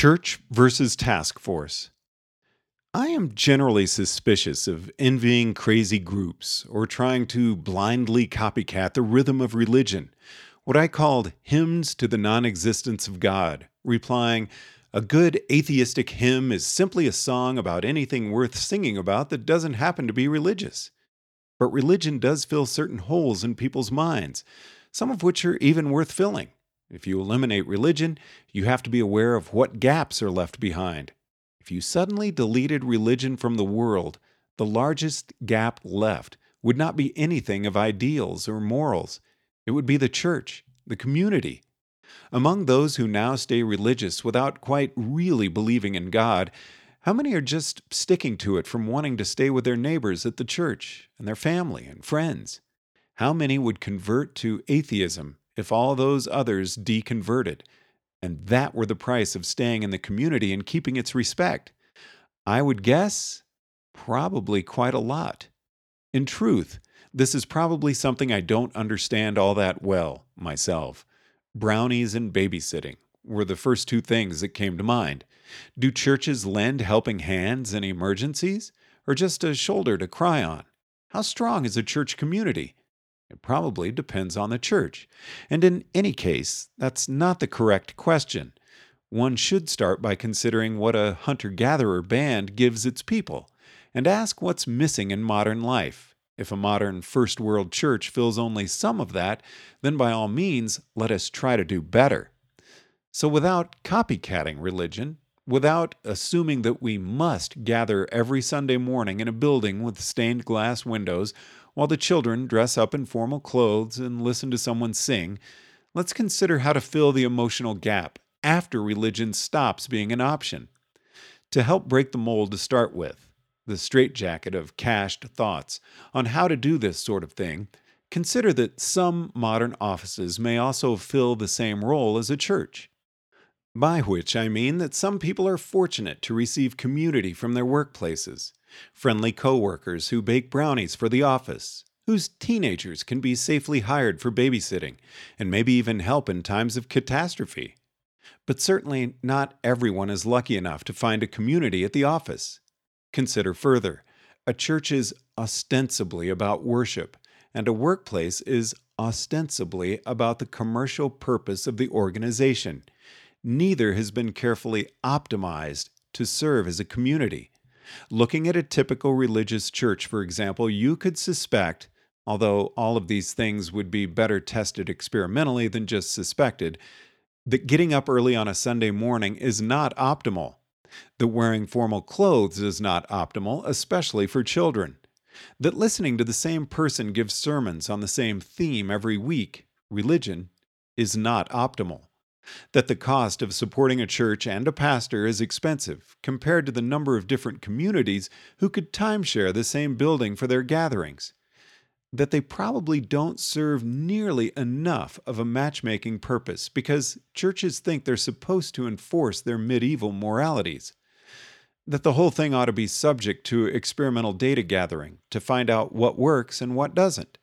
Church versus task force. I am generally suspicious of envying crazy groups or trying to blindly copycat the rhythm of religion, what I called hymns to the non existence of God, replying, a good atheistic hymn is simply a song about anything worth singing about that doesn't happen to be religious. But religion does fill certain holes in people's minds, some of which are even worth filling. If you eliminate religion, you have to be aware of what gaps are left behind. If you suddenly deleted religion from the world, the largest gap left would not be anything of ideals or morals. It would be the church, the community. Among those who now stay religious without quite really believing in God, how many are just sticking to it from wanting to stay with their neighbors at the church and their family and friends? How many would convert to atheism if all those others deconverted, and that were the price of staying in the community and keeping its respect? I would guess probably quite a lot. In truth, this is probably something I don't understand all that well myself. Brownies and babysitting were the first two things that came to mind. Do churches lend helping hands in emergencies, or just a shoulder to cry on? How strong is a church community? It probably depends on the church. And in any case, that's not the correct question. One should start by considering what a hunter gatherer band gives its people, and ask what's missing in modern life. If a modern first world church fills only some of that, then by all means, let us try to do better. So, without copycatting religion, without assuming that we must gather every Sunday morning in a building with stained glass windows while the children dress up in formal clothes and listen to someone sing, let's consider how to fill the emotional gap after religion stops being an option. To help break the mold to start with, the straitjacket of cached thoughts on how to do this sort of thing, consider that some modern offices may also fill the same role as a church. By which I mean that some people are fortunate to receive community from their workplaces friendly coworkers who bake brownies for the office, whose teenagers can be safely hired for babysitting and maybe even help in times of catastrophe. But certainly not everyone is lucky enough to find a community at the office. Consider further a church is ostensibly about worship, and a workplace is ostensibly about the commercial purpose of the organization. Neither has been carefully optimized to serve as a community. Looking at a typical religious church, for example, you could suspect, although all of these things would be better tested experimentally than just suspected, that getting up early on a Sunday morning is not optimal. That wearing formal clothes is not optimal, especially for children. That listening to the same person give sermons on the same theme every week, religion, is not optimal that the cost of supporting a church and a pastor is expensive compared to the number of different communities who could timeshare the same building for their gatherings, that they probably don't serve nearly enough of a matchmaking purpose because churches think they're supposed to enforce their medieval moralities. That the whole thing ought to be subject to experimental data gathering to find out what works and what doesn't.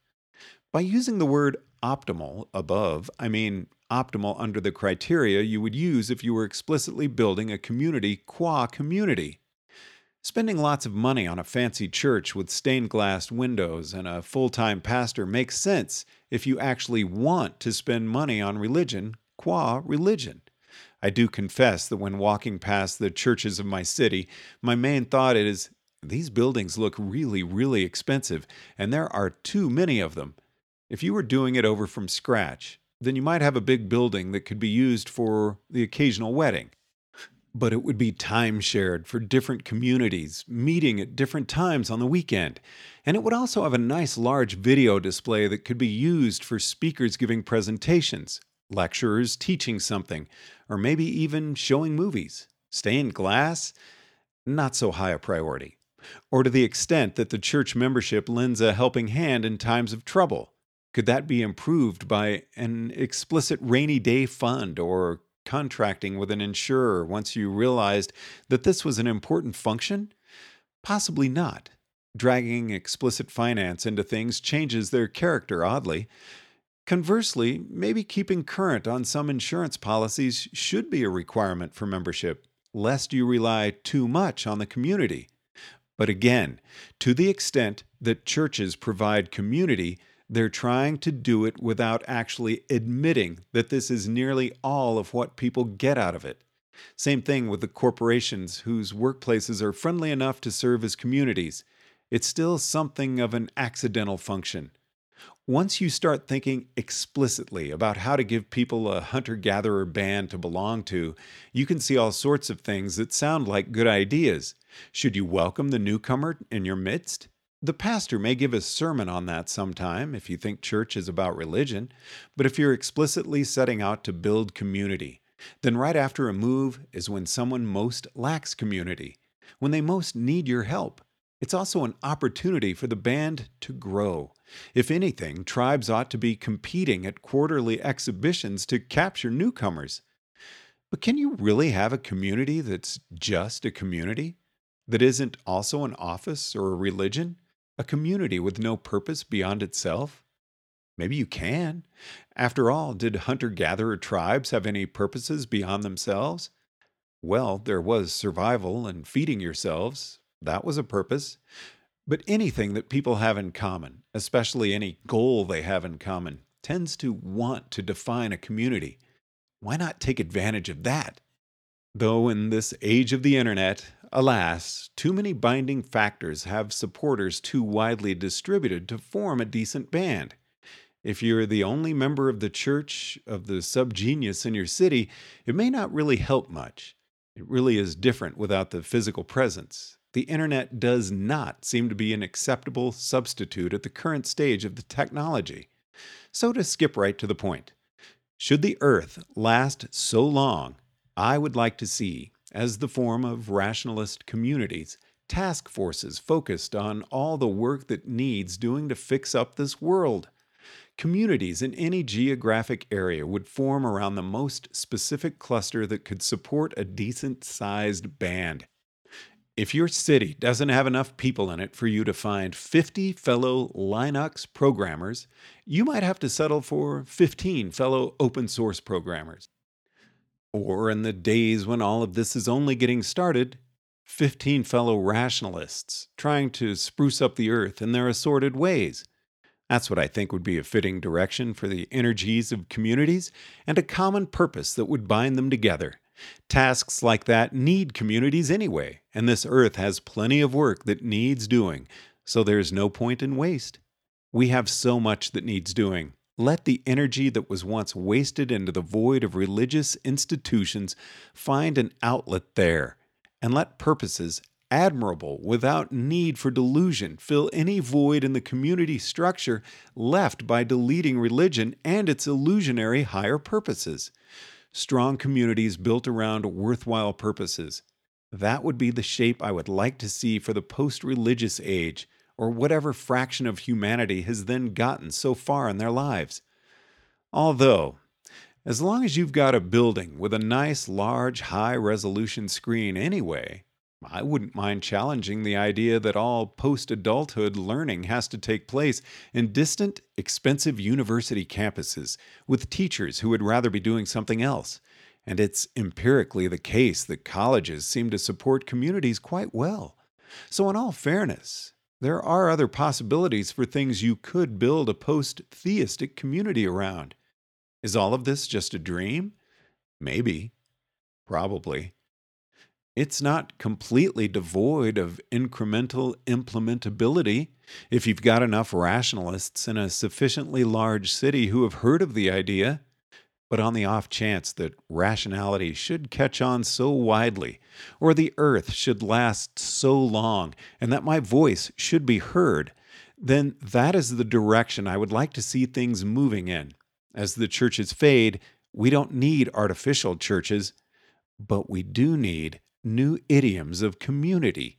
By using the word optimal above, I mean optimal under the criteria you would use if you were explicitly building a community qua community. Spending lots of money on a fancy church with stained glass windows and a full time pastor makes sense if you actually want to spend money on religion qua religion. I do confess that when walking past the churches of my city, my main thought is these buildings look really, really expensive, and there are too many of them. If you were doing it over from scratch, then you might have a big building that could be used for the occasional wedding. But it would be time shared for different communities, meeting at different times on the weekend. And it would also have a nice large video display that could be used for speakers giving presentations, lecturers teaching something, or maybe even showing movies. Stained glass? Not so high a priority. Or to the extent that the church membership lends a helping hand in times of trouble could that be improved by an explicit rainy day fund or contracting with an insurer once you realized that this was an important function? Possibly not. Dragging explicit finance into things changes their character oddly. Conversely, maybe keeping current on some insurance policies should be a requirement for membership, lest you rely too much on the community. But again, to the extent that churches provide community, they're trying to do it without actually admitting that this is nearly all of what people get out of it. Same thing with the corporations whose workplaces are friendly enough to serve as communities. It's still something of an accidental function. Once you start thinking explicitly about how to give people a hunter gatherer band to belong to, you can see all sorts of things that sound like good ideas. Should you welcome the newcomer in your midst? The pastor may give a sermon on that sometime if you think church is about religion, but if you're explicitly setting out to build community, then right after a move is when someone most lacks community, when they most need your help. It's also an opportunity for the band to grow. If anything, tribes ought to be competing at quarterly exhibitions to capture newcomers. But can you really have a community that's just a community? That isn't also an office or a religion? A community with no purpose beyond itself? Maybe you can. After all, did hunter gatherer tribes have any purposes beyond themselves? Well, there was survival and feeding yourselves, that was a purpose. But anything that people have in common, especially any goal they have in common, tends to want to define a community. Why not take advantage of that? Though in this age of the internet, alas, too many binding factors have supporters too widely distributed to form a decent band. If you're the only member of the church of the subgenius in your city, it may not really help much. It really is different without the physical presence the internet does not seem to be an acceptable substitute at the current stage of the technology. So, to skip right to the point, should the Earth last so long, I would like to see, as the form of rationalist communities, task forces focused on all the work that needs doing to fix up this world. Communities in any geographic area would form around the most specific cluster that could support a decent sized band. If your city doesn't have enough people in it for you to find 50 fellow Linux programmers, you might have to settle for 15 fellow open source programmers. Or in the days when all of this is only getting started, 15 fellow rationalists trying to spruce up the earth in their assorted ways. That's what I think would be a fitting direction for the energies of communities and a common purpose that would bind them together. Tasks like that need communities anyway, and this earth has plenty of work that needs doing, so there's no point in waste. We have so much that needs doing. Let the energy that was once wasted into the void of religious institutions find an outlet there, and let purposes admirable without need for delusion fill any void in the community structure left by deleting religion and its illusionary higher purposes strong communities built around worthwhile purposes. That would be the shape I would like to see for the post religious age, or whatever fraction of humanity has then gotten so far in their lives. Although, as long as you've got a building with a nice, large, high resolution screen anyway, I wouldn't mind challenging the idea that all post adulthood learning has to take place in distant, expensive university campuses with teachers who would rather be doing something else. And it's empirically the case that colleges seem to support communities quite well. So, in all fairness, there are other possibilities for things you could build a post theistic community around. Is all of this just a dream? Maybe. Probably. It's not completely devoid of incremental implementability. If you've got enough rationalists in a sufficiently large city who have heard of the idea, but on the off chance that rationality should catch on so widely, or the earth should last so long, and that my voice should be heard, then that is the direction I would like to see things moving in. As the churches fade, we don't need artificial churches, but we do need new idioms of community